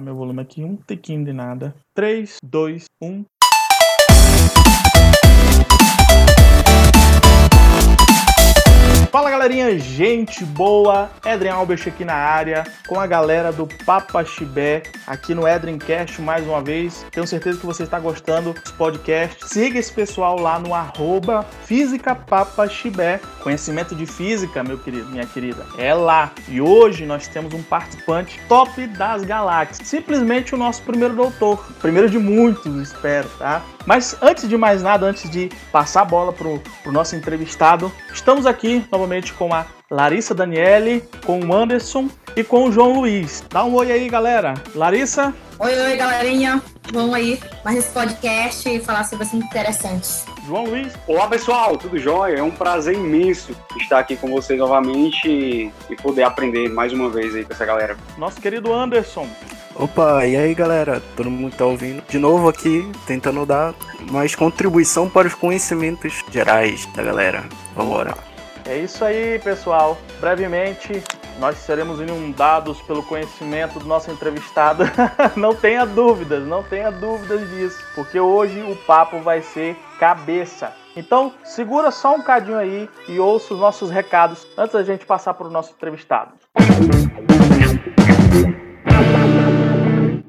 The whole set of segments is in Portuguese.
Meu volume aqui, um tiquinho de nada. 3, 2, 1. Fala galerinha, gente boa, Edren Albert aqui na área, com a galera do Papa Chibé, aqui no Edrencast mais uma vez. Tenho certeza que você está gostando dos podcasts. Siga esse pessoal lá no arroba Física Papa Chibé. Conhecimento de física, meu querido, minha querida, é lá. E hoje nós temos um participante top das galáxias. Simplesmente o nosso primeiro doutor. Primeiro de muitos, espero, tá? Mas antes de mais nada, antes de passar a bola pro, pro nosso entrevistado, estamos aqui novamente com a Larissa Daniele, com o Anderson e com o João Luiz. Dá um oi aí, galera. Larissa? Oi, oi, galerinha. Vamos aí mais esse podcast e falar sobre assuntos interessantes. João Luiz? Olá, pessoal. Tudo jóia? É um prazer imenso estar aqui com vocês novamente e poder aprender mais uma vez aí com essa galera. Nosso querido Anderson. Opa, e aí galera, todo mundo tá ouvindo? De novo aqui, tentando dar mais contribuição para os conhecimentos gerais da galera. Vambora. É isso aí, pessoal. Brevemente, nós seremos inundados pelo conhecimento do nosso entrevistado. não tenha dúvidas, não tenha dúvidas disso, porque hoje o papo vai ser cabeça. Então, segura só um cadinho aí e ouça os nossos recados antes da gente passar para o nosso entrevistado.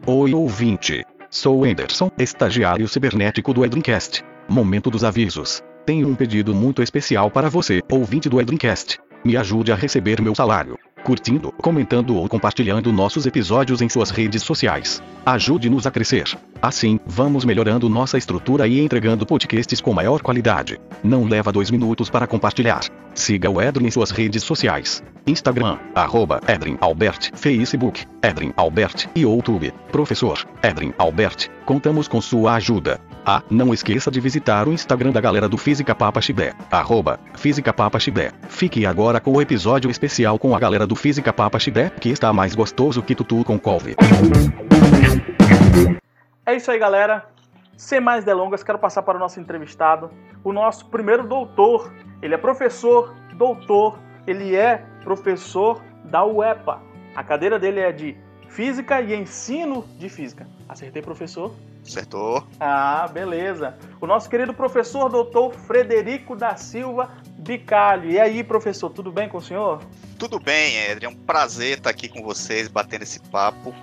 Oi, ouvinte. Sou Anderson, estagiário cibernético do Edrencast. Momento dos avisos. Tenho um pedido muito especial para você, ouvinte do Edrencast. Me ajude a receber meu salário curtindo, comentando ou compartilhando nossos episódios em suas redes sociais. Ajude-nos a crescer. Assim, vamos melhorando nossa estrutura e entregando podcasts com maior qualidade. Não leva dois minutos para compartilhar. Siga o Edrin em suas redes sociais. Instagram, arroba Edrin Albert, Facebook, Edrin Albert e YouTube, Professor Edrin Albert. Contamos com sua ajuda. Ah, não esqueça de visitar o Instagram da galera do Física Papa Chibé, arroba Física Papa Chibé. Fique agora com o episódio especial com a galera do Física Papa Chibé, que está mais gostoso que tutu com couve. É isso aí, galera. Sem mais delongas, quero passar para o nosso entrevistado, o nosso primeiro doutor. Ele é professor, doutor, ele é professor da UEPA. A cadeira dele é de Física e Ensino de Física. Acertei, professor? Acertou. Ah, beleza. O nosso querido professor doutor Frederico da Silva Bicalho. E aí, professor, tudo bem com o senhor? Tudo bem, Edri. É um prazer estar aqui com vocês, batendo esse papo.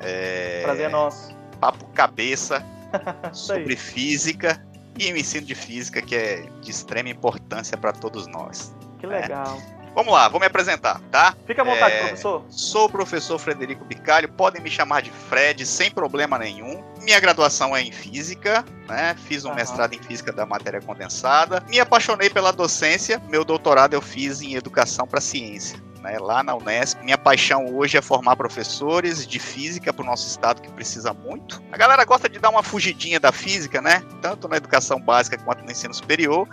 É... Prazer é nosso. Papo cabeça sobre física e o ensino de física, que é de extrema importância para todos nós. Que legal. É. Vamos lá, vou me apresentar, tá? Fica à vontade, é, professor. Sou o professor Frederico Bicalho, podem me chamar de Fred sem problema nenhum. Minha graduação é em física, né? Fiz um uhum. mestrado em física da matéria condensada. Me apaixonei pela docência. Meu doutorado eu fiz em educação para ciência. Né, lá na Unesp. Minha paixão hoje é formar professores de física para o nosso estado que precisa muito. A galera gosta de dar uma fugidinha da física, né? Tanto na educação básica quanto no ensino superior.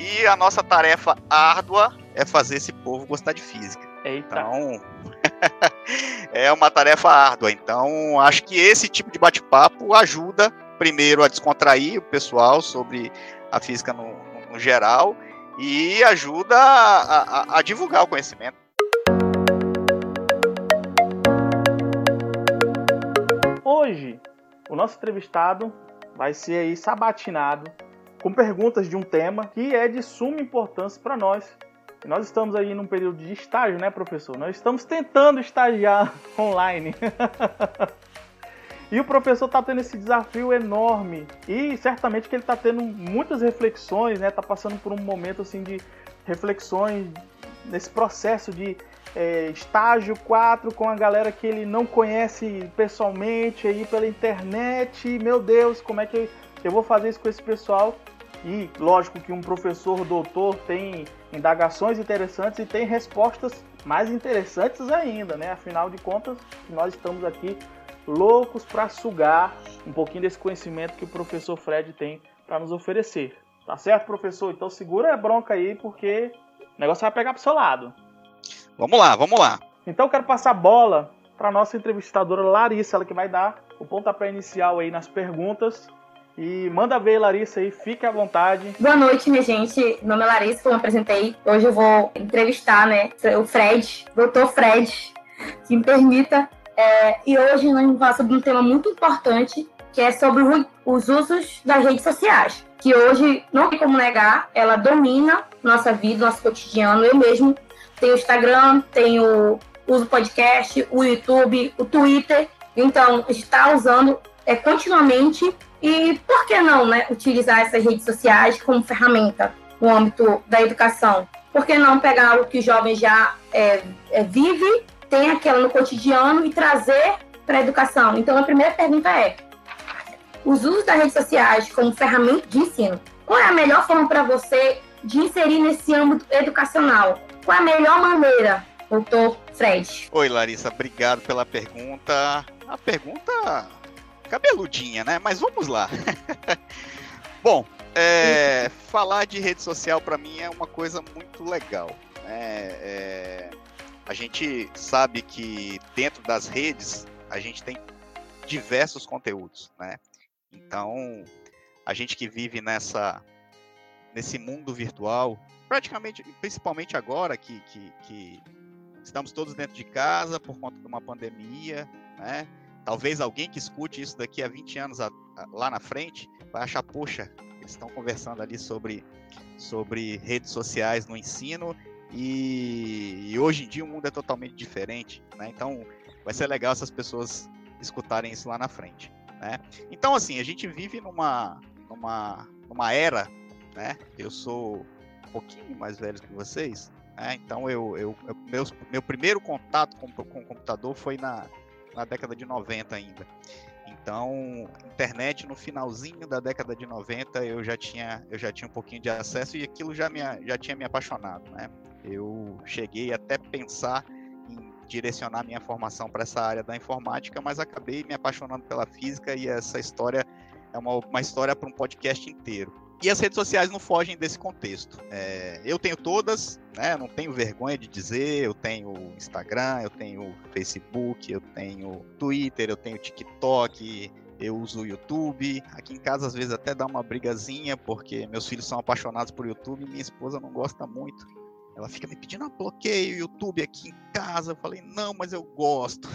E a nossa tarefa árdua é fazer esse povo gostar de física. Eita. Então, é uma tarefa árdua. Então, acho que esse tipo de bate-papo ajuda, primeiro, a descontrair o pessoal sobre a física no, no geral e ajuda a, a, a divulgar o conhecimento. Hoje, o nosso entrevistado vai ser aí sabatinado com perguntas de um tema que é de suma importância para nós. Nós estamos aí num período de estágio, né, professor? Nós estamos tentando estagiar online. e o professor está tendo esse desafio enorme. E certamente que ele está tendo muitas reflexões, né? Está passando por um momento assim de reflexões nesse processo de é, estágio 4 com a galera que ele não conhece pessoalmente aí pela internet. Meu Deus, como é que eu vou fazer isso com esse pessoal? E lógico que um professor doutor tem indagações interessantes e tem respostas mais interessantes ainda, né? Afinal de contas, nós estamos aqui loucos para sugar um pouquinho desse conhecimento que o professor Fred tem para nos oferecer. Tá certo, professor? Então segura a bronca aí, porque o negócio vai pegar pro seu lado. Vamos lá, vamos lá. Então eu quero passar a bola para nossa entrevistadora Larissa, ela que vai dar o pontapé inicial aí nas perguntas e manda ver, Larissa, aí, fique à vontade. Boa noite, minha gente. Meu nome é Larissa, como eu apresentei. Hoje eu vou entrevistar, né, o Fred, doutor Fred, que me permita É, e hoje nós vamos falar sobre um tema muito importante, que é sobre os usos das redes sociais. Que hoje, não tem como negar, ela domina nossa vida, nosso cotidiano. Eu mesmo tenho o Instagram, tenho uso podcast, o YouTube, o Twitter. Então, está usando é, continuamente. E por que não né, utilizar essas redes sociais como ferramenta no âmbito da educação? Por que não pegar algo que o jovem já é, é, vive, tem aquilo no cotidiano e trazer para a educação? Então, a primeira pergunta é: os usos das redes sociais como ferramenta de ensino, qual é a melhor forma para você de inserir nesse âmbito educacional? Qual é a melhor maneira, doutor Fred? Oi, Larissa, obrigado pela pergunta. A pergunta cabeludinha, né? Mas vamos lá. Bom, é, falar de rede social para mim é uma coisa muito legal. Né? É, a gente sabe que dentro das redes a gente tem diversos conteúdos, né? Então, a gente que vive nessa nesse mundo virtual, praticamente, principalmente agora que, que, que estamos todos dentro de casa por conta de uma pandemia, né? Talvez alguém que escute isso daqui a 20 anos a, a, lá na frente vai achar, poxa, eles estão conversando ali sobre, sobre redes sociais no ensino e, e, hoje em dia o mundo é totalmente diferente, né? Então vai ser legal essas pessoas escutarem isso lá na frente, né? Então assim, a gente vive numa, numa, numa era, né? Eu sou um pouquinho mais velho que vocês, né? Então eu, eu, eu meus, meu primeiro contato com, com o computador foi na, na década de 90 ainda. Então, internet no finalzinho da década de 90 eu já tinha, eu já tinha um pouquinho de acesso e aquilo já, me, já tinha me apaixonado, né? Eu cheguei até pensar em direcionar minha formação para essa área da informática, mas acabei me apaixonando pela física e essa história é uma, uma história para um podcast inteiro. E as redes sociais não fogem desse contexto. É, eu tenho todas, né? Não tenho vergonha de dizer. Eu tenho Instagram, eu tenho Facebook, eu tenho Twitter, eu tenho TikTok, eu uso o YouTube. Aqui em casa, às vezes, até dá uma brigazinha, porque meus filhos são apaixonados por YouTube e minha esposa não gosta muito. Ela fica me pedindo um bloqueio YouTube aqui em casa. Eu falei, não, mas eu gosto.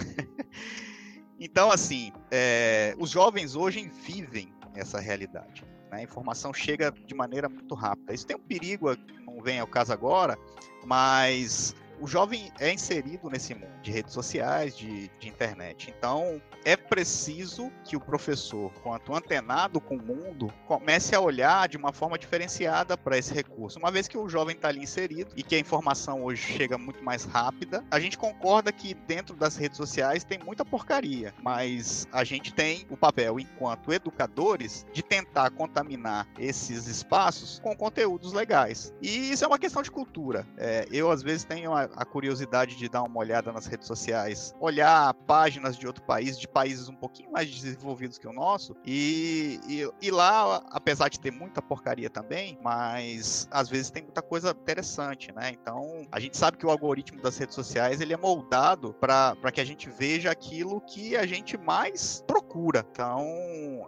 então, assim, é, os jovens hoje vivem essa realidade. Né? A informação chega de maneira muito rápida. Isso tem um perigo, não vem ao caso agora, mas o jovem é inserido nesse mundo de redes sociais, de, de, internet. Então, é preciso que o professor, quanto antenado com o mundo, comece a olhar de uma forma diferenciada para esse recurso. Uma vez que o jovem está ali inserido e que a informação hoje chega muito mais rápida, a gente concorda que dentro das redes sociais tem muita porcaria, mas a gente tem o papel, enquanto educadores, de tentar contaminar esses espaços com conteúdos legais. E isso é uma questão de cultura. É, eu, às vezes, tenho a curiosidade de dar uma olhada nas redes sociais, olhar páginas de outro país, de países um pouquinho mais desenvolvidos que o nosso, e, e, e lá, apesar de ter muita porcaria também, mas às vezes tem muita coisa interessante, né? Então, a gente sabe que o algoritmo das redes sociais ele é moldado para que a gente veja aquilo que a gente mais procura. Então,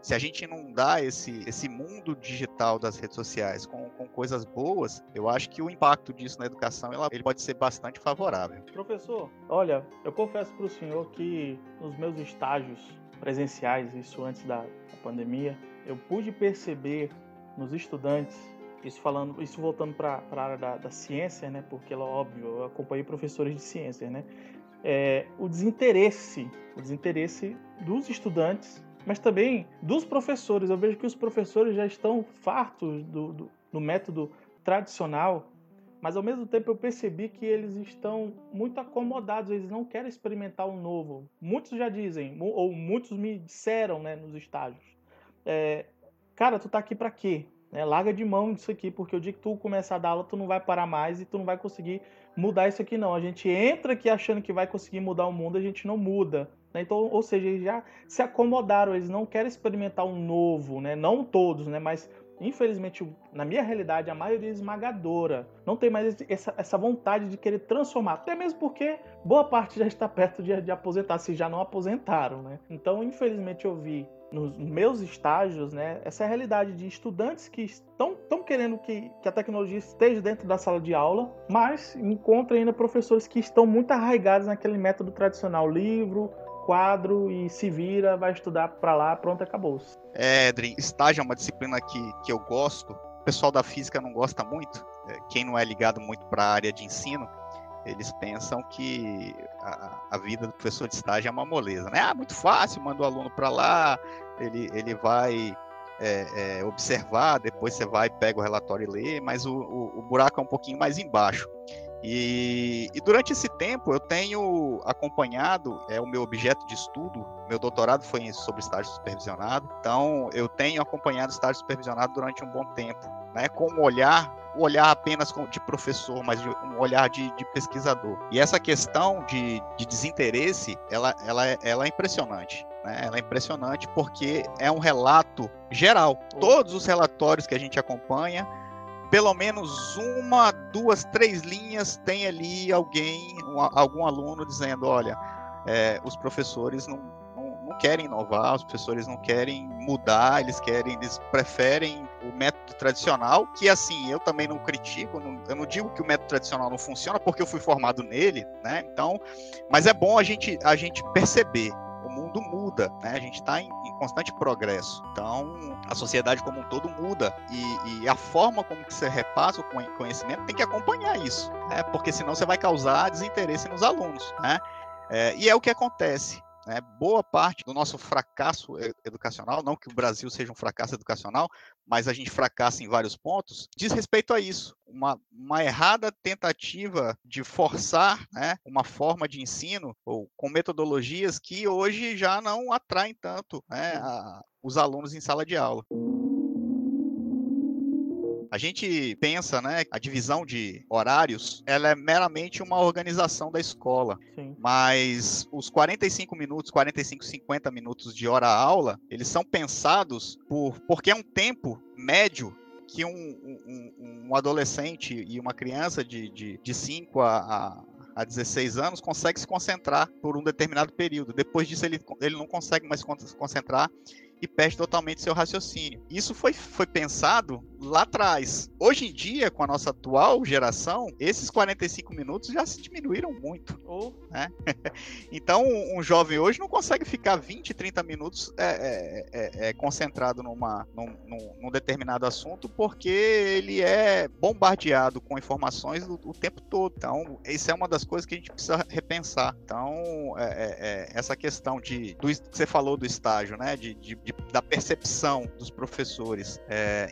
se a gente dá esse, esse mundo digital das redes sociais com, com coisas boas, eu acho que o impacto disso na educação ela, ele pode ser bastante favorável. Professor, olha, eu confesso para o senhor que nos meus estágios presenciais, isso antes da, da pandemia, eu pude perceber nos estudantes, isso falando, isso voltando para a área da, da, ciência, né? Porque, ela, óbvio, eu acompanhei professores de ciências, né? É, o desinteresse, o desinteresse dos estudantes, mas também dos professores. Eu vejo que os professores já estão fartos do, do, do método tradicional mas ao mesmo tempo eu percebi que eles estão muito acomodados, eles não querem experimentar o novo. Muitos já dizem, ou muitos me disseram né, nos estágios: é, Cara, tu tá aqui para quê? É, larga de mão disso aqui, porque o dia que tu começar a dar aula, tu não vai parar mais e tu não vai conseguir mudar isso aqui, não. A gente entra aqui achando que vai conseguir mudar o mundo, a gente não muda. Né? Então, ou seja, eles já se acomodaram, eles não querem experimentar um novo, né? Não todos, né? Mas infelizmente, na minha realidade, a maioria é esmagadora não tem mais essa, essa vontade de querer transformar, até mesmo porque boa parte já está perto de, de aposentar, se já não aposentaram, né? Então, infelizmente, eu vi nos meus estágios, né, essa realidade de estudantes que estão, estão querendo que, que a tecnologia esteja dentro da sala de aula, mas encontra ainda professores que estão muito arraigados naquele método tradicional, livro, quadro e se vira, vai estudar para lá, pronto, acabou-se. É, Edrin, estágio é uma disciplina que, que eu gosto. O pessoal da física não gosta muito. É, quem não é ligado muito para a área de ensino, eles pensam que a, a, vida do professor de estágio é uma moleza, né? Ah, muito fácil, manda o aluno para lá, ele, ele vai é, é, observar, depois você vai, pega o relatório e lê, mas o, o, o buraco é um pouquinho mais embaixo. E, e, durante esse tempo eu tenho acompanhado, é o meu objeto de estudo, meu doutorado foi sobre estágio supervisionado, então eu tenho acompanhado estágio supervisionado durante um bom tempo, né, com um olhar, um olhar apenas de professor, mas de, um olhar de, de, pesquisador. E essa questão de, de desinteresse, ela, ela, é, ela é impressionante. Né? Ela é impressionante porque é um relato geral. Todos os relatórios que a gente acompanha pelo menos uma, duas, três linhas tem ali alguém, um, algum aluno dizendo, olha, é, os professores não, não, não, querem inovar, os professores não querem mudar, eles querem, eles preferem o método tradicional, que assim, eu também não critico, não, eu não digo que o método tradicional não funciona, porque eu fui formado nele, né? Então, mas é bom a gente, a gente perceber mundo muda, né? A gente está em, em, constante progresso. Então, a sociedade como um todo muda e, e, a forma como que você repassa o conhecimento tem que acompanhar isso, né? Porque senão você vai causar desinteresse nos alunos, né? É, e é o que acontece. Né? Boa parte do nosso fracasso educacional, não que o Brasil seja um fracasso educacional, mas a gente fracassa em vários pontos, diz respeito a isso. Uma, uma errada tentativa de forçar né, uma forma de ensino ou com metodologias que hoje já não atraem tanto né, a, os alunos em sala de aula. A gente pensa, né, a divisão de horários, ela é meramente uma organização da escola. Sim. Mas os 45 minutos, 45, 50 minutos de hora-aula, eles são pensados por porque é um tempo médio que um, um, um adolescente e uma criança de, de, de 5 a, a a 16 anos consegue se concentrar por um determinado período. Depois disso, ele, ele não consegue mais se concentrar e perde totalmente seu raciocínio. Isso foi, foi pensado lá atrás. Hoje em dia, com a nossa atual geração, esses 45 minutos já se diminuíram muito. Oh. Né? então, um jovem hoje não consegue ficar 20, 30 minutos é, é, é, é, concentrado numa, num, num, num, determinado assunto porque ele é bombardeado com informações o, o, tempo todo. Então, isso é uma das coisas que a gente precisa repensar. Então, é, é, essa questão de do, que você falou do estágio, né? de, de de, da percepção dos professores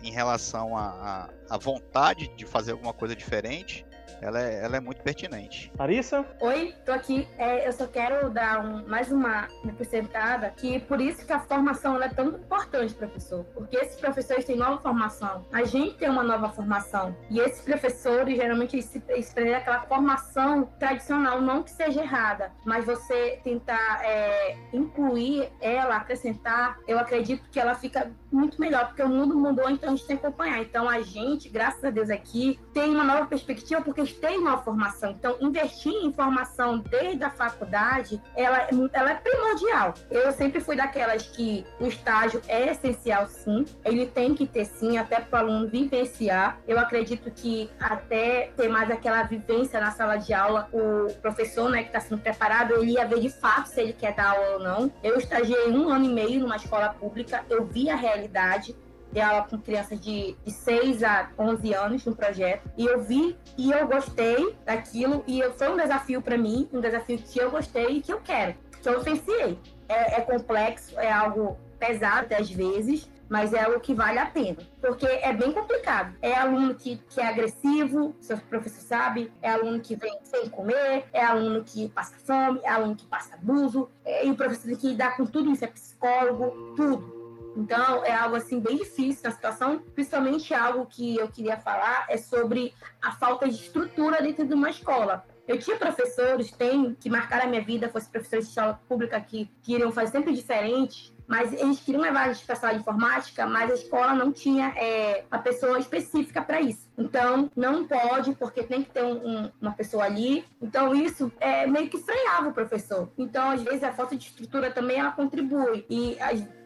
em relação à vontade de fazer alguma coisa diferente ela é, ela é muito pertinente. Larissa? Oi, tô aqui. É, eu só quero dar um, mais uma acrescentada, que por isso que a formação é tão importante, professor. Porque esses professores têm nova formação. A gente tem uma nova formação. E esses professores, geralmente, eles, eles prendem aquela formação tradicional, não que seja errada, mas você tentar é, incluir ela, acrescentar, eu acredito que ela fica muito melhor, porque o mundo mudou, então a gente tem que acompanhar. Então a gente, graças a Deus aqui, tem uma nova perspectiva, porque eles têm uma formação. Então, investir em formação desde a faculdade, ela, ela é primordial. Eu sempre fui daquelas que o estágio é essencial, sim. Ele tem que ter, sim, até para o aluno vivenciar. Eu acredito que até ter mais aquela vivência na sala de aula, o professor, né, que está sendo preparado, ele ia ver de fato se ele quer dar aula ou não. Eu estagiei um ano e meio numa escola pública, eu vi a realidade dei aula com crianças de, de 6 a 11 anos no projeto. E eu vi e eu gostei daquilo. E foi um desafio para mim, um desafio que eu gostei e que eu quero, que eu vivenciei. É, é complexo, é algo pesado às vezes, mas é algo que vale a pena. Porque é bem complicado. É aluno que, que é agressivo, seu professor sabe, é aluno que vem sem comer, é aluno que passa fome, é aluno que passa abuso, é, e o professor tem que lidar com tudo isso, é psicólogo, tudo. Então, é algo assim bem difícil na situação, principalmente algo que eu queria falar é sobre a falta de estrutura dentro de uma escola. Eu tinha professores, tem, que marcaram a minha vida, fossem professores de escola pública que queriam fazer sempre diferente, mas eles queriam levar a gente para a sala de informática, mas a escola não tinha é, pessoa específica para isso. Então, não pode, porque tem que ter um, um, uma pessoa ali. Então, isso é meio que freava o professor. Então, às vezes, a falta de estrutura também ela contribui. E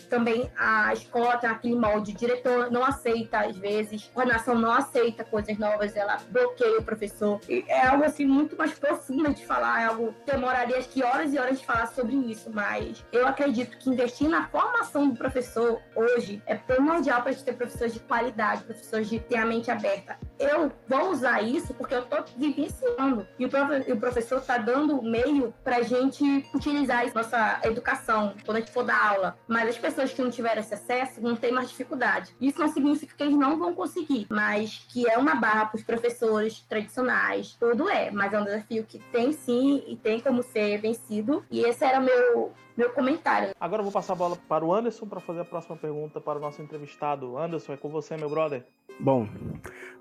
também a escola tem aquele molde, o diretor não aceita, às vezes, a coordenação não aceita coisas novas, ela bloqueia o professor. E é algo assim muito mais profundo de falar, é algo demoraria que horas e horas de falar sobre isso, mas eu acredito que investir na formação do professor hoje é primordial para a gente ter professores de qualidade, professores de ter a mente aberta. that Eu vou usar isso porque eu estou vivenciando e o, prof, o professor está dando meio para a gente utilizar isso, nossa educação quando a gente for dar aula. Mas as pessoas que não tiveram esse acesso vão ter mais dificuldade. Isso não significa que eles não vão conseguir, mas que é uma barra para os professores tradicionais, tudo é, mas é um desafio que tem sim e tem como ser vencido. E esse era meu meu comentário. Agora eu vou passar a bola para o Anderson para fazer a próxima pergunta para o nosso entrevistado. Anderson, é com você, meu brother. Bom,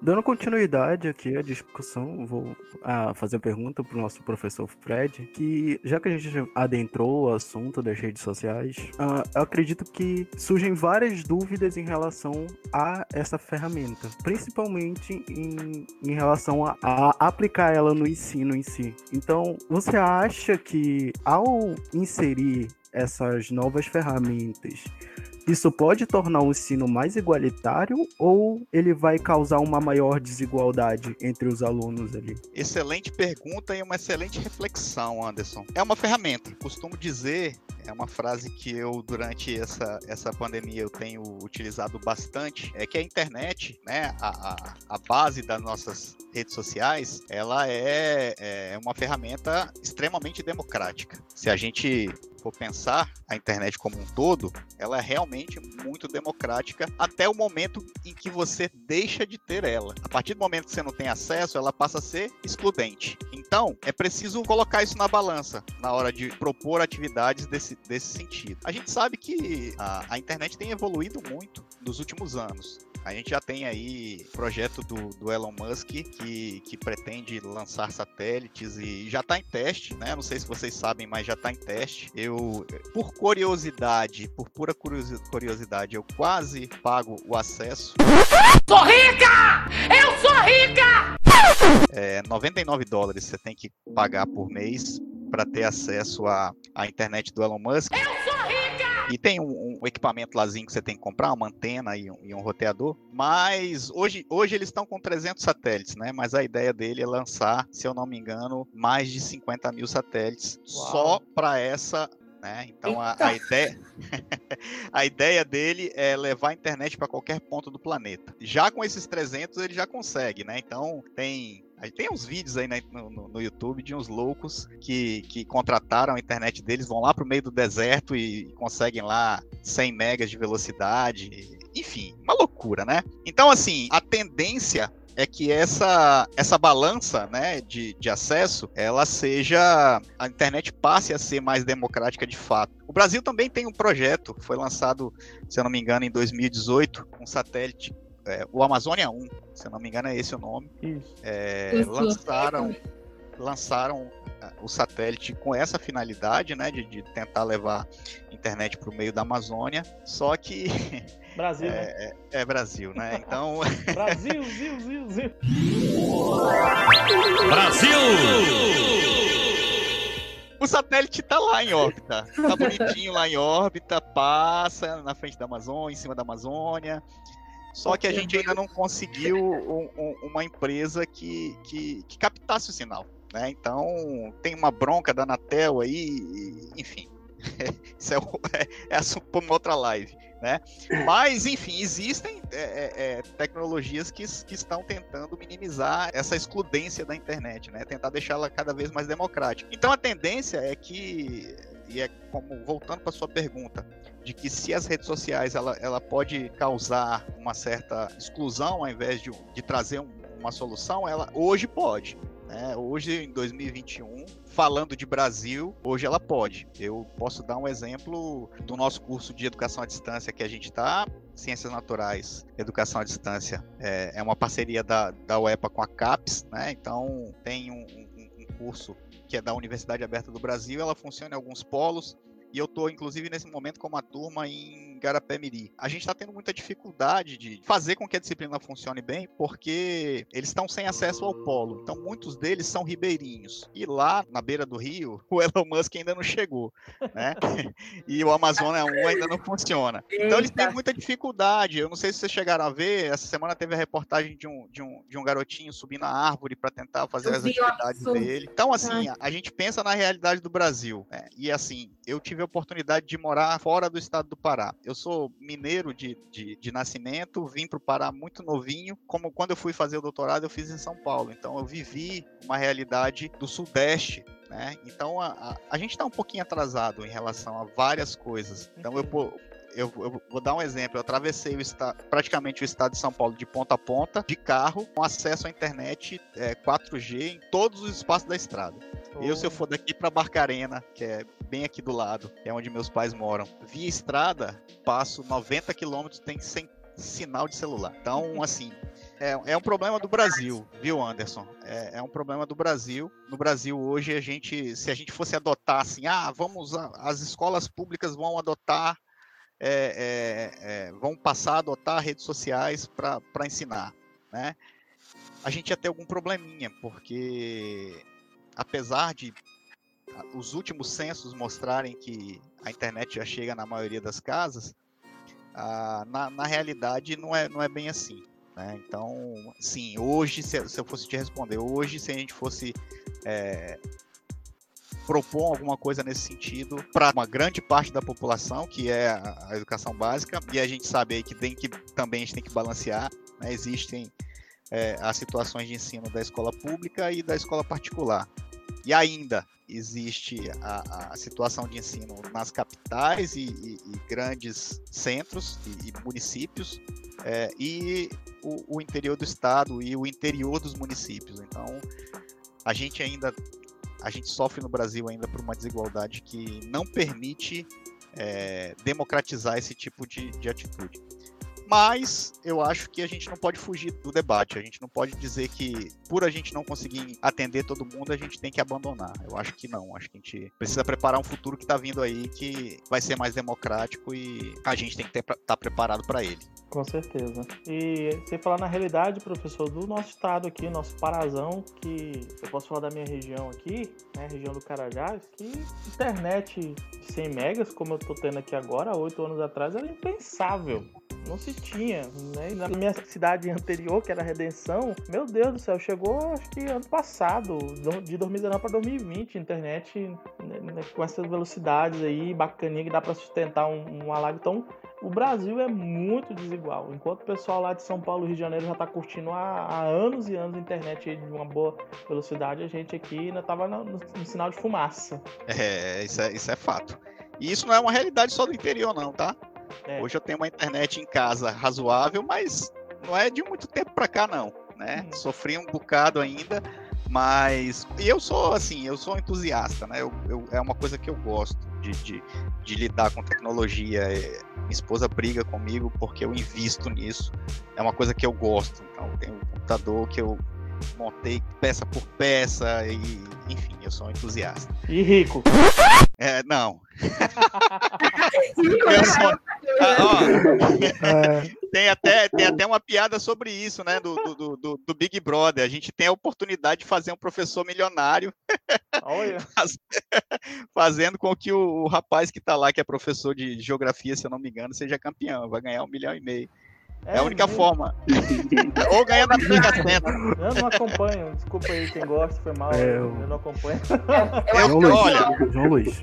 dando continuidade aqui à discussão, vou ah, fazer a pergunta para o nosso professor Fred, que já que a gente adentrou o assunto das redes sociais, ah, eu acredito que surgem várias dúvidas em relação a essa ferramenta, principalmente em, em relação a, a aplicar ela no ensino em si. Então, você acha que ao inserir essas novas ferramentas, isso pode tornar o ensino mais igualitário ou ele vai causar uma maior desigualdade entre os alunos ali? Excelente pergunta e uma excelente reflexão, Anderson. É uma ferramenta. Costumo dizer é uma frase que eu, durante essa, essa pandemia, eu tenho utilizado bastante, é que a internet, né, a, a, a base das nossas redes sociais, ela é, é uma ferramenta extremamente democrática. Se a gente for pensar a internet como um todo, ela é realmente muito democrática até o momento em que você deixa de ter ela. A partir do momento que você não tem acesso, ela passa a ser excludente. Então, é preciso colocar isso na balança na hora de propor atividades desse, desse sentido. A gente sabe que a, a internet tem evoluído muito nos últimos anos. A gente já tem aí projeto do, do Elon Musk que, que pretende lançar satélites e já está em teste, né? Não sei se vocês sabem, mas já está em teste. Eu, por curiosidade, por pura curiosidade, eu quase pago o acesso. Sou rica! Eu sou rica! É, 99 dólares você tem que pagar por mês para ter acesso à, à internet do Elon Musk. Eu sou e tem um, um, equipamento lázinho que você tem que comprar, uma antena e um, e um roteador. Mas hoje, hoje eles estão com 300 satélites, né? Mas a ideia dele é lançar, se eu não me engano, mais de 50 mil satélites Uau. só para essa né? Então a, a, ideia a ideia dele é levar a internet para qualquer ponto do planeta. Já com esses 300 ele já consegue, né? Então tem Aí tem uns vídeos aí no, no, YouTube de uns loucos que, que contrataram a internet deles, vão lá pro meio do deserto e conseguem lá 100 megas de velocidade. Enfim, uma loucura, né? Então, assim, a tendência é que essa, essa balança né, de, de acesso ela seja a internet passe a ser mais democrática de fato. O Brasil também tem um projeto, foi lançado, se eu não me engano, em 2018, um satélite é, o Amazônia 1, se eu não me engano é esse o nome. É, lançaram lançaram é, o satélite com essa finalidade, né, de, de tentar levar internet para o meio da Amazônia. Só que Brasil, é, né? é, é Brasil, né? Então Brasil, Zil, Zil, Zil. Brasil! O satélite tá lá em órbita. Tá bonitinho lá em órbita, passa na frente da Amazônia, em cima da Amazônia. Só que a gente ainda não conseguiu um, um, uma empresa que, que, que, captasse o sinal. Né? Então, tem uma bronca da Anatel aí, enfim. Isso é, é, é assunto para uma outra live. Né? Mas, enfim, existem é, é, é, tecnologias que, que estão tentando minimizar essa excludência da internet, né? tentar deixá-la cada vez mais democrática. Então, a tendência é que e é como voltando para sua pergunta, de que se as redes sociais ela, ela pode causar uma certa exclusão ao invés de, de trazer um, uma solução, ela hoje pode. Né? Hoje, em 2021, falando de Brasil, hoje ela pode. Eu posso dar um exemplo do nosso curso de educação à distância que a gente está, Ciências Naturais, Educação à Distância. É, é uma parceria da, da UEPA com a CAPES, né? Então tem um, um, um curso que é da Universidade Aberta do Brasil, ela funciona em alguns polos, e eu estou, inclusive, nesse momento com uma turma em Garapé-Miri. A gente está tendo muita dificuldade de fazer com que a disciplina funcione bem, porque eles estão sem acesso ao polo. Então, muitos deles são ribeirinhos. E lá, na beira do rio, o Elon Musk ainda não chegou, né? e o Amazônia 1 ainda não funciona. Então, eles têm muita dificuldade. Eu não sei se vocês chegaram a ver, essa semana teve a reportagem de um, de um, de um garotinho subindo a árvore para tentar fazer as atividades dele. Então, assim, a, a, gente pensa na realidade do Brasil. Né? E, assim, eu tive a oportunidade de morar fora do estado do Pará. Eu sou mineiro de, de, de nascimento, vim para o Pará muito novinho. Como quando eu fui fazer o doutorado, eu fiz em São Paulo. Então, eu vivi uma realidade do Sudeste né? Então a, a, a gente está um pouquinho atrasado em relação a várias coisas. Então eu, eu, eu, vou dar um exemplo. Eu atravessei o estado, praticamente o estado de São Paulo de ponta a ponta, de carro, com acesso à internet é, 4G em todos os espaços da estrada. Eu, se eu for daqui para Barcarena, que é bem aqui do lado, é onde meus pais moram, via estrada, passo 90 quilômetros, tem sem sinal de celular. Então, assim, é, é, um problema do Brasil, viu, Anderson? É, é, um problema do Brasil. No Brasil hoje a gente, se a gente fosse adotar assim, ah, vamos, as escolas públicas vão adotar é, é, é, vão passar a adotar redes sociais para ensinar, né? A gente ia ter algum probleminha, porque apesar de os últimos censos mostrarem que a internet já chega na maioria das casas, na, na realidade não é, não é bem assim. Né? Então, sim, hoje, se, se, eu fosse te responder, hoje, se a gente fosse é, propor alguma coisa nesse sentido para uma grande parte da população, que é a, educação básica, e a gente sabe que tem que também a gente tem que balancear, né? existem é, as situações de ensino da escola pública e da escola particular. E ainda existe a, a situação de ensino nas capitais e, e, e grandes centros e, e municípios, é, e o, o interior do estado e o interior dos municípios. Então, a gente ainda a gente sofre no Brasil ainda por uma desigualdade que não permite é, democratizar esse tipo de, de atitude. Mas eu acho que a gente não pode fugir do debate. A gente não pode dizer que, por a gente não conseguir atender todo mundo, a gente tem que abandonar. Eu acho que não. Acho que a gente precisa preparar um futuro que está vindo aí que vai ser mais democrático e a gente tem que estar tá preparado para ele. Com certeza. E sem falar na realidade, professor, do nosso estado aqui, nosso Parazão, que eu posso falar da minha região aqui, né, região do Carajás, que internet de 100 megas, como eu tô tendo aqui agora, oito anos atrás, era impensável não se tinha. Né? Na minha cidade anterior, que era Redenção, meu Deus do céu, chegou acho que ano passado, de 2019 para 2020, internet né, né, com essas velocidades aí, bacaninha, que dá para sustentar um, um alago. Então, o Brasil é muito desigual. Enquanto o pessoal lá de São Paulo e Rio de Janeiro já está curtindo há, há, anos e anos a internet de uma boa velocidade, a gente aqui ainda estava no, no, no, sinal de fumaça. É, isso é, isso é fato. E isso não é uma realidade só do interior, não, tá? É. Hoje eu tenho uma internet em casa razoável, mas não é de muito tempo para cá, não. Né? Hum. Sofri um bocado ainda, mas. E eu sou, assim, eu sou entusiasta, né? Eu, eu, é uma coisa que eu gosto de, de, de lidar com tecnologia. É, minha esposa briga comigo porque eu invisto nisso. É uma coisa que eu gosto. Então, eu tenho um computador que eu montei peça por peça e, enfim, eu sou um entusiasta. E rico? É, não. Meu sonho, ah, ó, é. tem, até, tem até uma piada sobre isso, né? Do, do, do, do, Big Brother. A gente tem a oportunidade de fazer um professor milionário Faz, fazendo com que o, o rapaz que está lá, que é professor de geografia, se eu não me engano, seja campeão. Vai ganhar um milhão e meio. É, é a única mesmo. forma. Ou ganha na Mega Sena. Eu não acompanho, desculpa aí quem gosta, foi mal. É, eu... eu... não acompanho. Eu, eu, olha, João Luiz.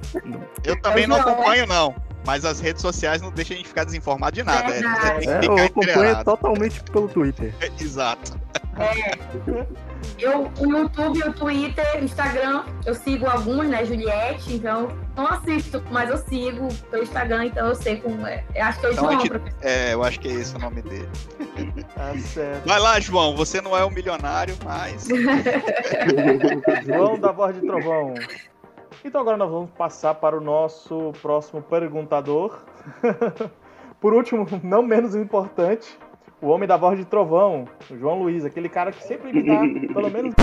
Eu também não acompanho, não. Mas as redes sociais não deixam a gente ficar desinformado de nada. É, é, eu acompanho totalmente pelo Twitter. Exato. É. Eu, o YouTube, o Twitter, o Instagram, eu sigo alguns, né, Juliette, então não assisto, mas eu sigo pelo Instagram, então eu sei como é. Eu acho que é o então, João, gente, É, eu acho que é esse o nome dele. Tá certo. Vai lá, João, você não é um milionário, mas. João da voz de trovão. Então agora nós vamos passar para o nosso próximo perguntador. Por último, não menos importante, o homem da voz de trovão, o João Luiz, aquele cara que sempre me dá pelo menos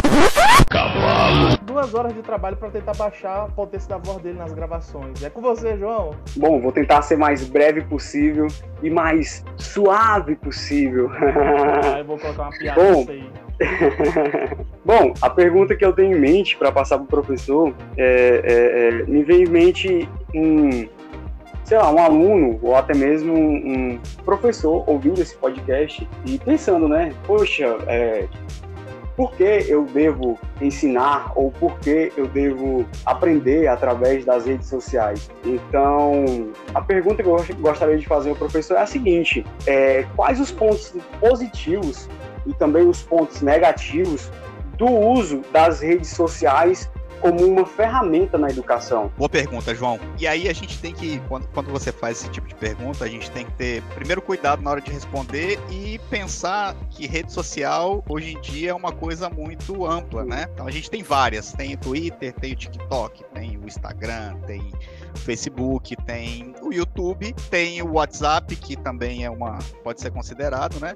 Duas horas de trabalho pra tentar baixar a potência da voz dele nas gravações. É com você, João. Bom, vou tentar ser mais breve possível e mais suave possível. Ah, eu vou colocar uma piada Bom. nisso aí. Bom, a pergunta que eu tenho em mente para passar para o professor é, é- é, me vem em mente um, sei lá, um aluno ou até mesmo um, professor ouvindo esse podcast e pensando, né? Poxa, é, por que eu devo ensinar ou por que eu devo aprender através das redes sociais? Então, a pergunta que eu gost- gostaria de fazer ao professor é a seguinte: é, quais os pontos positivos e também os pontos negativos do uso das redes sociais como uma ferramenta na educação? Boa pergunta, João. E aí a gente tem que, quando, quando você faz esse tipo de pergunta, a gente tem que ter primeiro cuidado na hora de responder e pensar que rede social hoje em dia é uma coisa muito ampla, né? Então a gente tem várias, tem o Twitter, tem o TikTok, tem o Instagram, tem o Facebook, tem o YouTube, tem o WhatsApp, que também é uma pode ser considerado, né?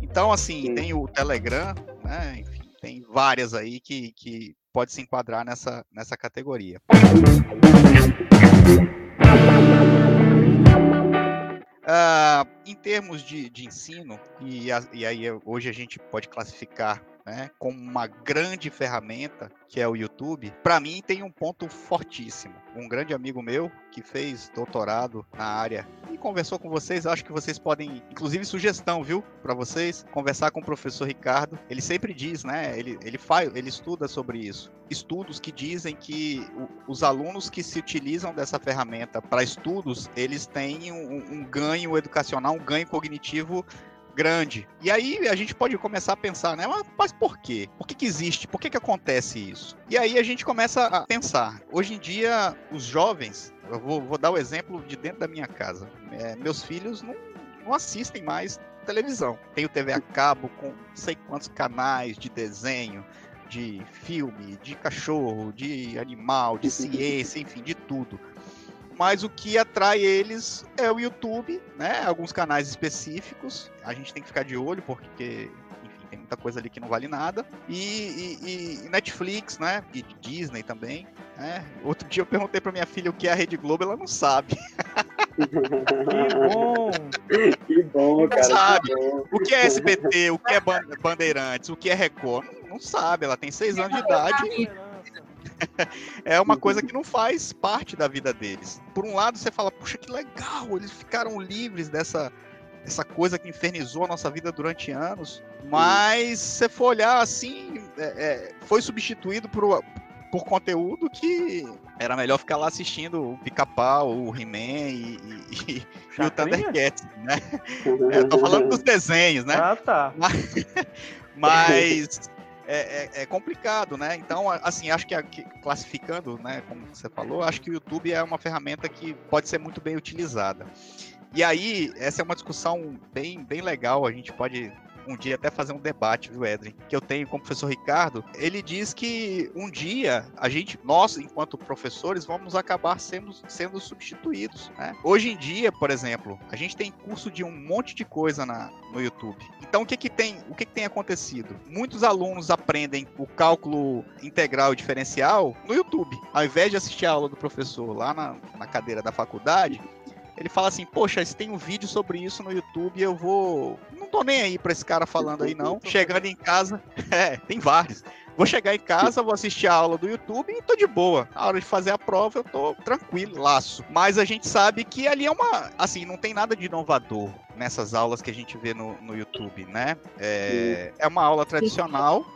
Então assim, Sim. tem o Telegram, né? Enfim, tem várias aí que, que pode se enquadrar nessa, nessa categoria. Ah, em termos de, de ensino, e, a- e aí hoje a gente pode classificar né, como uma grande ferramenta, que é o YouTube, para mim tem um ponto fortíssimo. Um grande amigo meu que fez doutorado na área e conversou com vocês, acho que vocês podem, inclusive sugestão, viu, para vocês, conversar com o professor Ricardo. Ele sempre diz, né, ele, ele faz, ele estuda sobre isso. Estudos que dizem que o- os alunos que se utilizam dessa ferramenta para estudos, eles têm um, um ganho educacional, um ganho cognitivo grande. E aí a gente pode começar a pensar, né? Mas, mas por quê? Por que, que existe? Por que, que acontece isso? E aí a gente começa a pensar. Hoje em dia, os jovens, eu vou, vou dar o exemplo de dentro da minha casa. É, meus filhos não, não assistem mais televisão. Tenho TV a cabo com não sei quantos canais de desenho, de filme, de cachorro, de animal, de ciência, enfim, de tudo mas o que atrai eles é o YouTube, né? Alguns canais específicos. A gente tem que ficar de olho porque, enfim, tem muita coisa ali que não vale nada. E, e- e Netflix, né? E Disney também. Né? Outro dia eu perguntei pra minha filha o que é a Rede Globo, ela não sabe. Que bom! Que bom, Não cara. sabe. que bom. O que é SBT, o que é Ban- Bandeirantes, o que é Record, não, não sabe. Ela tem seis anos de idade é uma coisa que não faz parte da vida deles. Por um lado, você fala, puxa, que legal, eles ficaram livres dessa, dessa coisa que infernizou a nossa vida durante anos. Mas se você for olhar assim, é, é, foi substituído por, por conteúdo que era melhor ficar lá assistindo o Pica-Pau, o He-Man e, e- e- o? Thundercats, né? É, eu tô falando dos desenhos, né? Ah, tá. Mas é, é- é complicado, né? Então, assim, acho que classificando, né, como você falou, acho que o YouTube é uma ferramenta que pode ser muito bem utilizada. E aí, essa é uma discussão bem, bem legal, a gente pode um dia até fazer um debate, viu, Edrin? Que eu tenho com o professor Ricardo. Ele diz que um dia a gente, nós, enquanto professores, vamos acabar sendo, sendo substituídos. Né? Hoje em dia, por exemplo, a gente tem curso de um monte de coisa na, no YouTube. Então, o que, que tem, o que, que tem acontecido? Muitos alunos aprendem o cálculo integral e diferencial no YouTube. Ao invés de assistir a aula do professor lá na, na cadeira da faculdade, ele fala assim, poxa, se tem um vídeo sobre isso no YouTube, eu vou. Não tô nem aí pra esse cara falando aí, não. Chegando em casa. É, tem vários. Vou chegar em casa, vou assistir a aula do YouTube e tô de boa. A hora de fazer a prova, eu tô tranquilo, laço. Mas a gente sabe que ali é uma. Assim, não tem nada de inovador nessas aulas que a gente vê no, no YouTube, né? É, é uma aula tradicional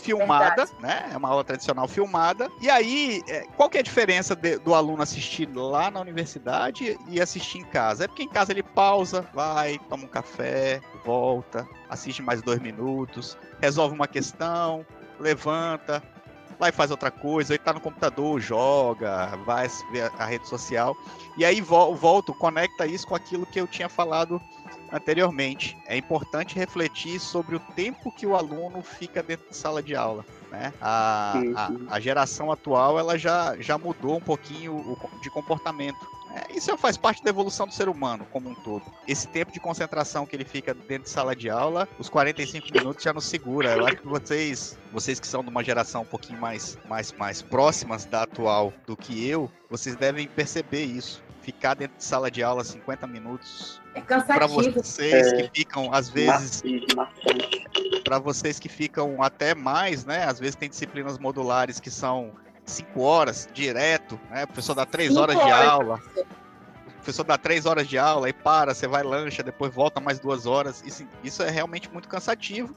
filmada, né? É uma aula tradicional filmada. E aí, é, qual que é a diferença de- do aluno assistir lá na universidade e assistir em casa? É porque em casa ele pausa, vai, toma um café, volta, assiste mais dois minutos, resolve uma questão, levanta, vai faz outra coisa, aí tá no computador, joga, vai ver a rede social. E aí vol volto, conecta isso com aquilo que eu tinha falado anteriormente. É importante refletir sobre o tempo que o aluno fica dentro de sala de aula. Né? A, a, a geração atual ela já, já mudou um pouquinho de comportamento. É, isso faz parte da evolução do ser humano como um todo. Esse tempo de concentração que ele fica dentro de sala de aula, os 45 minutos já nos segura. Eu acho que vocês, vocês que são de uma geração um pouquinho mais, mais, mais próximas da atual do que eu, vocês devem perceber isso. Ficar dentro de sala de aula 50 minutos. É Para cansativo. vocês É. que ficam, às vezes, para vocês que ficam até mais, né? Às vezes tem disciplinas modulares que são 5 horas direto, né? O professor dá 3 Cinco horas de horas. aula. O professor dá 3 horas de aula e para, você vai lancha, depois volta mais duas horas. Isso, isso é realmente muito cansativo.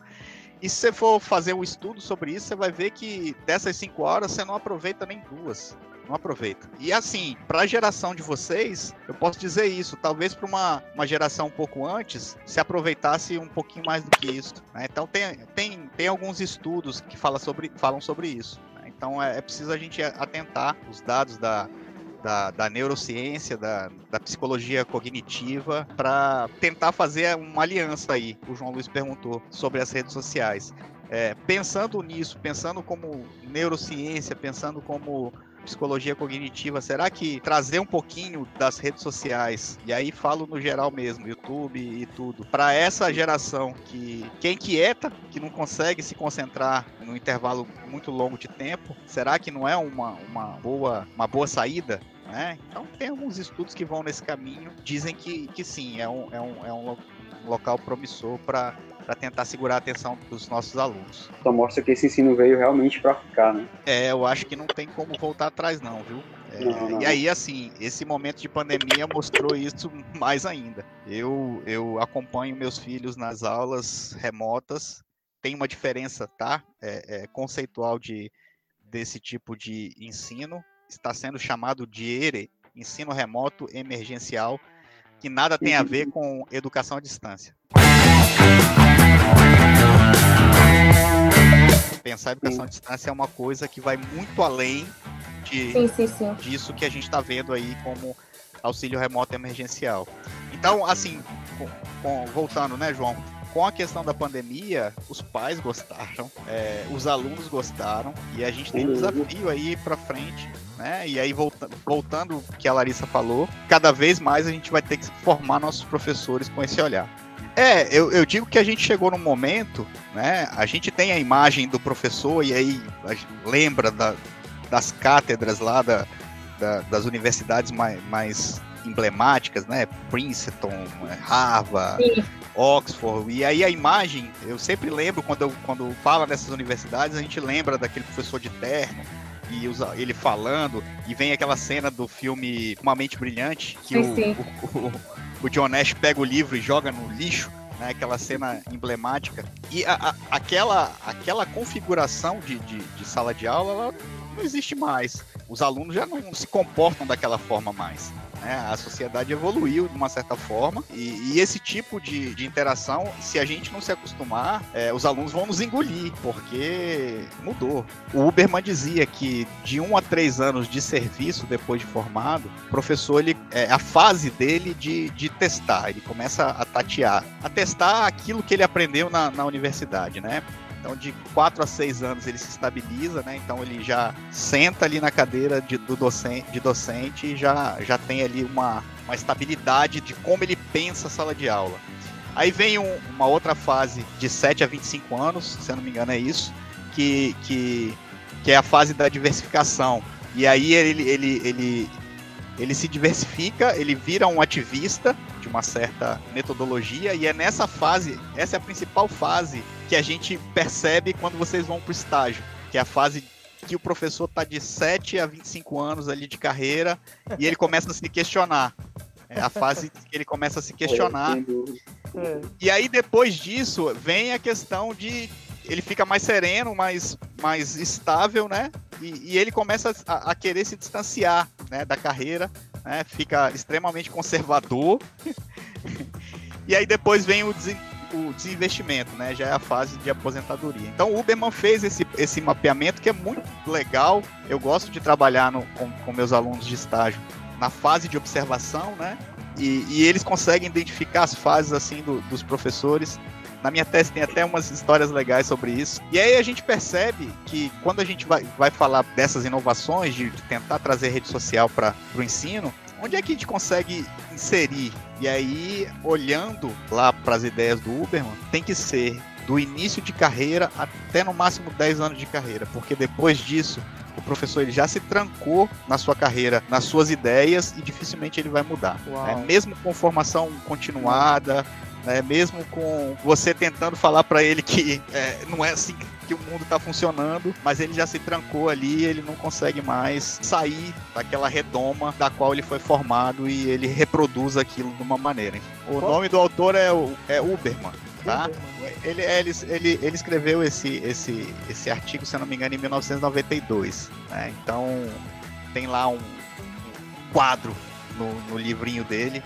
E se você for fazer um estudo sobre isso, você vai ver que dessas 5 horas você não aproveita nem duas. Não aproveita. E assim, para a geração de vocês, eu posso dizer isso. Talvez para uma, uma geração um pouco antes, se aproveitasse um pouquinho mais do que isso. né? Então tem, tem, tem alguns estudos que fala sobre, falam sobre isso. né? Então é, é preciso a gente atentar os dados da, da, da neurociência, da, da psicologia cognitiva, para tentar fazer uma aliança aí. O João Luiz perguntou sobre as redes sociais. É, pensando nisso, pensando como neurociência, pensando como psicologia cognitiva, será que trazer um pouquinho das redes sociais, e aí falo no geral mesmo, YouTube e tudo, para essa geração que, que é inquieta, que não consegue se concentrar num intervalo muito longo de tempo, será que não é uma, uma, boa, uma boa saída? Né? Então tem alguns estudos que vão nesse caminho, dizem que, que sim, é um, é um, é um lo- um local promissor para para tentar segurar a atenção dos nossos alunos. Só mostra que esse ensino veio realmente para ficar, né? É, eu acho que não tem como voltar atrás, não, viu? É, Não, não. E aí, assim, esse momento de pandemia mostrou isso mais ainda. Eu, eu acompanho meus filhos nas aulas remotas, tem uma diferença, tá? É, é, conceitual de, desse tipo de ensino. Está sendo chamado de ERE, ensino remoto emergencial, que nada tem a ver com educação à distância. Pensar em educação à distância é uma coisa que vai muito além de, Sim, sim, sim. disso que a gente está vendo aí como auxílio remoto emergencial. Então, assim, com- com- voltando, né, João? Com a questão da pandemia, os pais gostaram, é, os alunos gostaram, e a gente tem um Uhum. desafio aí para frente, né? E aí, volta, voltando o que a Larissa falou, cada vez mais a gente vai ter que formar nossos professores com esse olhar. É, eu, eu digo que a gente chegou num momento, né? A gente tem a imagem do professor, e aí a gente lembra da, das cátedras lá da, da- das universidades mais, mais emblemáticas, né? Princeton, eh, Harvard, Sim. Oxford. E aí a imagem, eu sempre lembro quando, eu, quando fala nessas universidades, a gente lembra daquele professor de terno e usa ele falando, e vem aquela cena do filme Uma Mente Brilhante, que Sim, o, sim. o, o, o John Nash pega o livro e joga no lixo. Né, aquela cena emblemática. E a- a- aquela, aquela configuração de, de, de sala de aula, ela não existe mais. Os alunos já não se comportam daquela forma mais. né? A sociedade evoluiu de uma certa forma e, e esse tipo de, de interação, se a gente não se acostumar, é, os alunos vão nos engolir, porque mudou. O Uberman dizia que de um a três anos de serviço depois de formado, o professor, ele, é a fase dele de, de testar, ele começa a tatear, a testar aquilo que ele aprendeu na, na universidade, né? Então, de 4 a 6 anos ele se estabiliza, né? Então ele já senta ali na cadeira de, do docente, de docente e já, já tem ali uma, uma estabilidade de como ele pensa a sala de aula. Aí vem um- uma outra fase de 7 a 25 anos, se eu não me engano é isso, que, que, que é a fase da diversificação. E aí ele, ele, ele, ele se diversifica, ele vira um ativista de uma certa metodologia, e é nessa fase, essa é a principal fase que a gente percebe quando vocês vão para o estágio, que é a fase que o professor está de 7 a 25 anos ali de carreira e ele começa a se questionar. É a fase que ele começa a se questionar. E aí, depois disso, vem a questão de. Ele fica mais sereno, mais, mais estável, né? E, e ele começa a, a querer se distanciar né, da carreira, né? Fica extremamente conservador. e aí depois vem o, desen- o desinvestimento, né? Já é a fase de aposentadoria. Então o Uberman fez esse, esse mapeamento que é muito legal. Eu gosto de trabalhar no- com, com meus alunos de estágio na fase de observação, né? E, e eles conseguem identificar as fases assim do- dos professores. Na minha tese tem até umas histórias legais sobre isso. E aí a gente percebe que quando a gente vai, vai falar dessas inovações, de, de tentar trazer rede social para o ensino, onde é que a gente consegue inserir? E aí, olhando lá para as ideias do Uberman, tem que ser do início de carreira até no máximo 10 anos de carreira, porque depois disso o professor ele já se trancou na sua carreira, nas suas ideias e dificilmente ele vai mudar. Né? Mesmo com formação continuada, né? mesmo com você tentando falar para ele que é, não é assim que o mundo está funcionando, mas ele já se trancou ali, ele não consegue mais sair daquela redoma da qual ele foi formado e ele reproduz aquilo de uma maneira. O nome do autor é, é Uberman tá? Ele, ele, ele, ele escreveu esse, esse, esse artigo, se não me engano, em 1992. Né? Então tem lá um, um quadro no, no, livrinho dele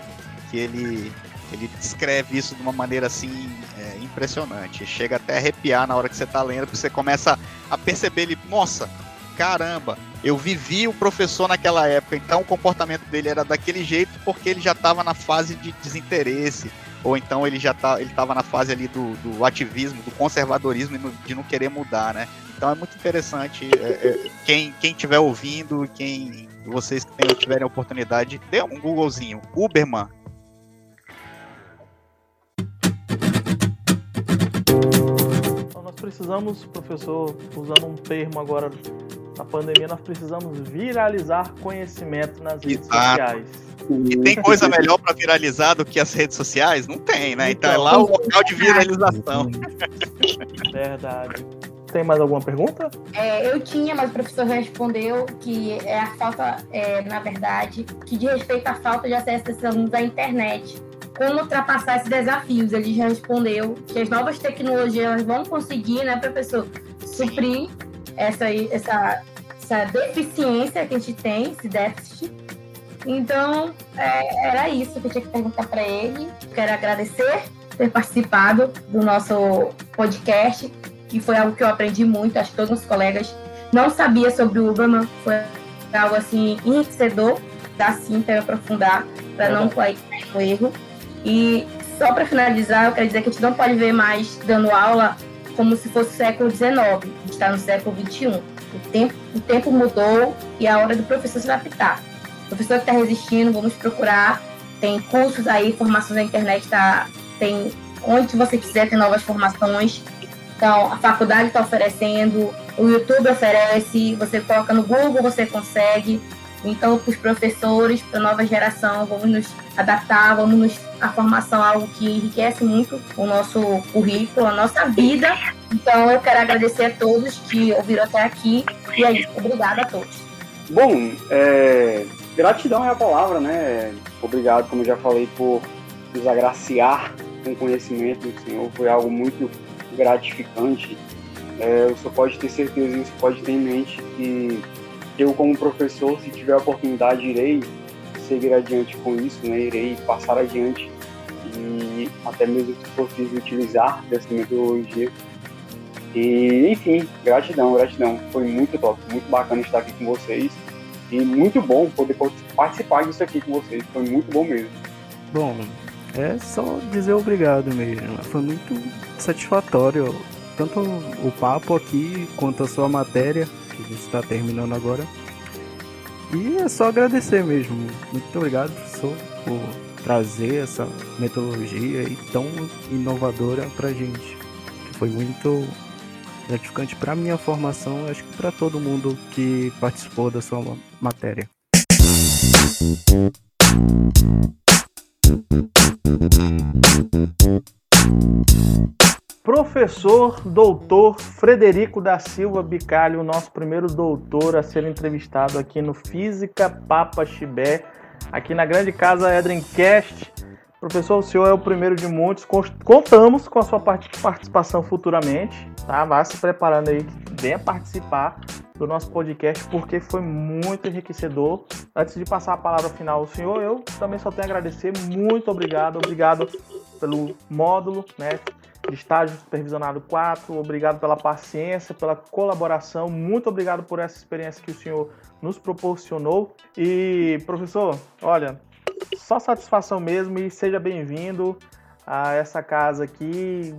que ele, ele descreve isso de uma maneira assim é, impressionante. Chega até a arrepiar na hora que você está lendo, porque você começa a perceber ele, nossa, caramba, eu vivi o professor naquela época, então o comportamento dele era daquele jeito porque ele já estava na fase de desinteresse, ou então ele já tá, estava na fase ali do, do ativismo, do conservadorismo e de não querer mudar, né? Então é muito interessante. É, é, quem quem estiver ouvindo, quem vocês que tiverem a oportunidade, dê um Googlezinho, Uberman. Precisamos, professor, usando um termo agora na pandemia, nós precisamos viralizar conhecimento nas redes Exato. sociais. E tem coisa melhor para viralizar do que as redes sociais? Não tem, né? Então, é lá o local de viralização. Verdade. Tem mais alguma pergunta? É, eu tinha, mas o professor respondeu que é a falta, é, na verdade, que de respeito à falta de acesso desses alunos à internet. Como ultrapassar esses desafios? Ele já respondeu que as novas tecnologias vão conseguir, né, professor, suprir essa, essa, essa deficiência que a gente tem, esse déficit então, é, era isso que eu tinha que perguntar para ele. Quero agradecer por ter participado do nosso podcast, que foi algo que eu aprendi muito, acho que todos os colegas não sabiam sobre o Uberman, foi algo assim enriquecedor, dá sim para aprofundar, para não cair no erro. E só para finalizar, eu quero dizer que a gente não pode ver mais dando aula como se fosse o século XIX, a gente está no século XXI. O tempo, o tempo mudou e é a hora do professor se adaptar. Professor que está resistindo, vamos procurar. Tem cursos aí, formações na internet, tá, tem onde você quiser, tem novas formações. Então, a faculdade está oferecendo, o YouTube oferece, você coloca no Google, você consegue. Então, para os professores, para a nova geração, vamos nos adaptar, vamos nos. A formação é algo que enriquece muito o nosso currículo, a nossa vida. Então, eu quero agradecer a todos que ouviram até aqui. E é isso. Obrigada a todos. Bom, é, Gratidão é a palavra, né? Obrigado, como já falei, por nos agraciar com conhecimento do Senhor. Foi algo muito gratificante. É, você pode ter certeza, você pode ter em mente que eu, como professor, se tiver a oportunidade, irei seguir adiante com isso, né? Irei passar adiante e até mesmo se possível utilizar dessa metodologia. E, enfim, gratidão, gratidão. Foi muito top, muito bacana estar aqui com vocês. E muito bom poder participar disso aqui com vocês. Foi muito bom mesmo. Bom, é só dizer obrigado mesmo. Foi muito satisfatório. Tanto o papo aqui quanto a sua matéria, que a gente está terminando agora. E é só agradecer mesmo. Muito obrigado, professor, por trazer essa metodologia tão inovadora pra gente. Foi muito gratificante para minha formação, acho que para todo mundo que participou da sua matéria. Professor Doutor Frederico da Silva Bicalho, nosso primeiro doutor a ser entrevistado aqui no Física Papa Chibé, aqui na grande casa Edrencast. Professor, o senhor é o primeiro de muitos. Contamos com a sua participação futuramente, tá? Vá se preparando aí, venha participar do nosso podcast, porque foi muito enriquecedor. Antes de passar a palavra final ao senhor, eu também só tenho a agradecer. Muito obrigado, obrigado pelo módulo, né? Estágio supervisionado 4, obrigado pela paciência, pela colaboração, muito obrigado por essa experiência que o senhor nos proporcionou. E, professor, olha, só satisfação mesmo e seja bem-vindo a essa casa aqui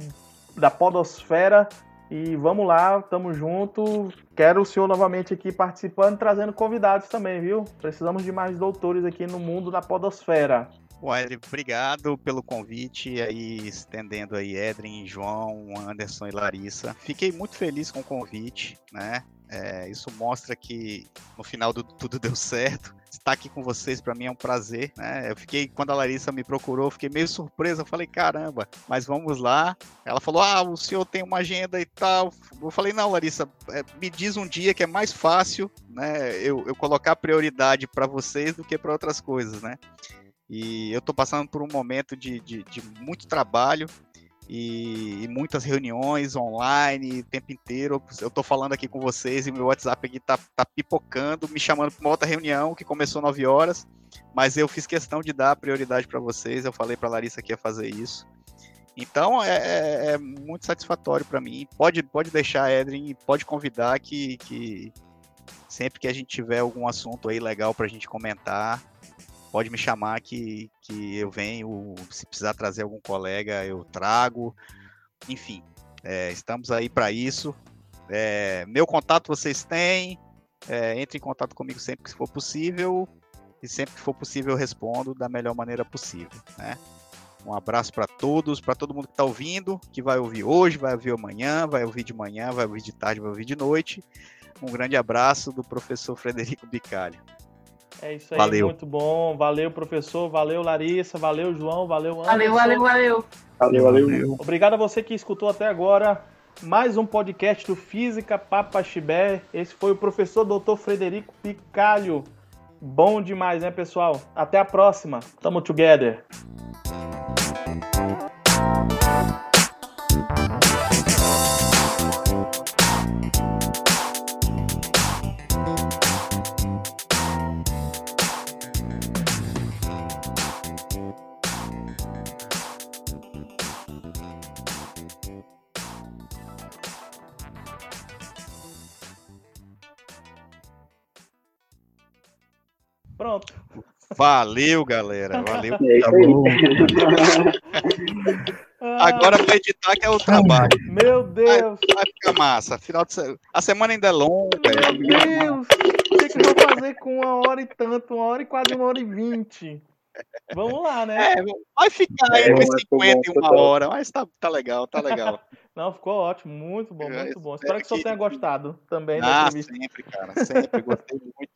da Podosfera E vamos lá, tamo junto. Quero o senhor novamente aqui participando, trazendo convidados também, viu? Precisamos de mais doutores aqui no mundo da podosfera. Wilder, obrigado pelo convite aí, estendendo aí Edrin, João, Anderson e Larissa. Fiquei muito feliz com o convite, né? É, isso mostra que no final do, tudo deu certo. Estar aqui com vocês para mim é um prazer, né? Eu fiquei quando a Larissa me procurou, fiquei meio surpresa. Eu falei caramba, mas vamos lá. Ela falou: Ah, o senhor tem uma agenda e tal. Eu falei: Não, Larissa, é, me diz um dia que é mais fácil, né? Eu, eu colocar prioridade para vocês do que para outras coisas, né? E eu estou passando por um momento de, de, de muito trabalho e, e, muitas reuniões online o tempo inteiro. Eu estou falando aqui com vocês e meu WhatsApp aqui tá, tá pipocando, me chamando para uma outra reunião que começou 9 horas, mas eu fiz questão de dar prioridade para vocês. Eu falei para Larissa que ia fazer isso. Então é, é, é muito satisfatório para mim. Pode, pode deixar, Edrin, pode convidar que, que sempre que a gente tiver algum assunto aí legal para a gente comentar, pode me chamar que, que eu venho. Se precisar trazer algum colega, eu trago. Enfim, é, estamos aí para isso. É, meu contato vocês têm. É, entre em contato comigo sempre que for possível. E sempre que for possível eu respondo da melhor maneira possível. Né? Um abraço para todos, para todo mundo que está ouvindo, que vai ouvir hoje, vai ouvir amanhã, vai ouvir de manhã, vai ouvir de tarde, vai ouvir de noite. Um grande abraço do professor Frederico Bicalho. É isso aí, valeu. muito bom. Valeu, professor. Valeu, Larissa. Valeu, João. Valeu, Anderson. Valeu, valeu, valeu. Valeu, valeu. Obrigado a você que escutou até agora. Mais um podcast do Física Papa Chibé. Esse foi o professor Dr. Frederico Picalho. Bom demais, né, pessoal? Até a próxima. Tamo together. Valeu, galera. Valeu. É isso aí. Agora para editar que é o trabalho. Meu Deus. Vai ficar massa. Final de se... A semana ainda é longa. Meu Deus. O que, que eu vou fazer com uma hora e tanto? Uma hora e quase uma hora e vinte. Vamos lá, né? É, vai ficar aí É, ficou 50 e uma hora, mas tá, tá legal, tá legal. Não, ficou ótimo. Muito bom, É, muito bom. espero que o senhor tenha gostado também Ah, sempre, cara, sempre. Gostei muito.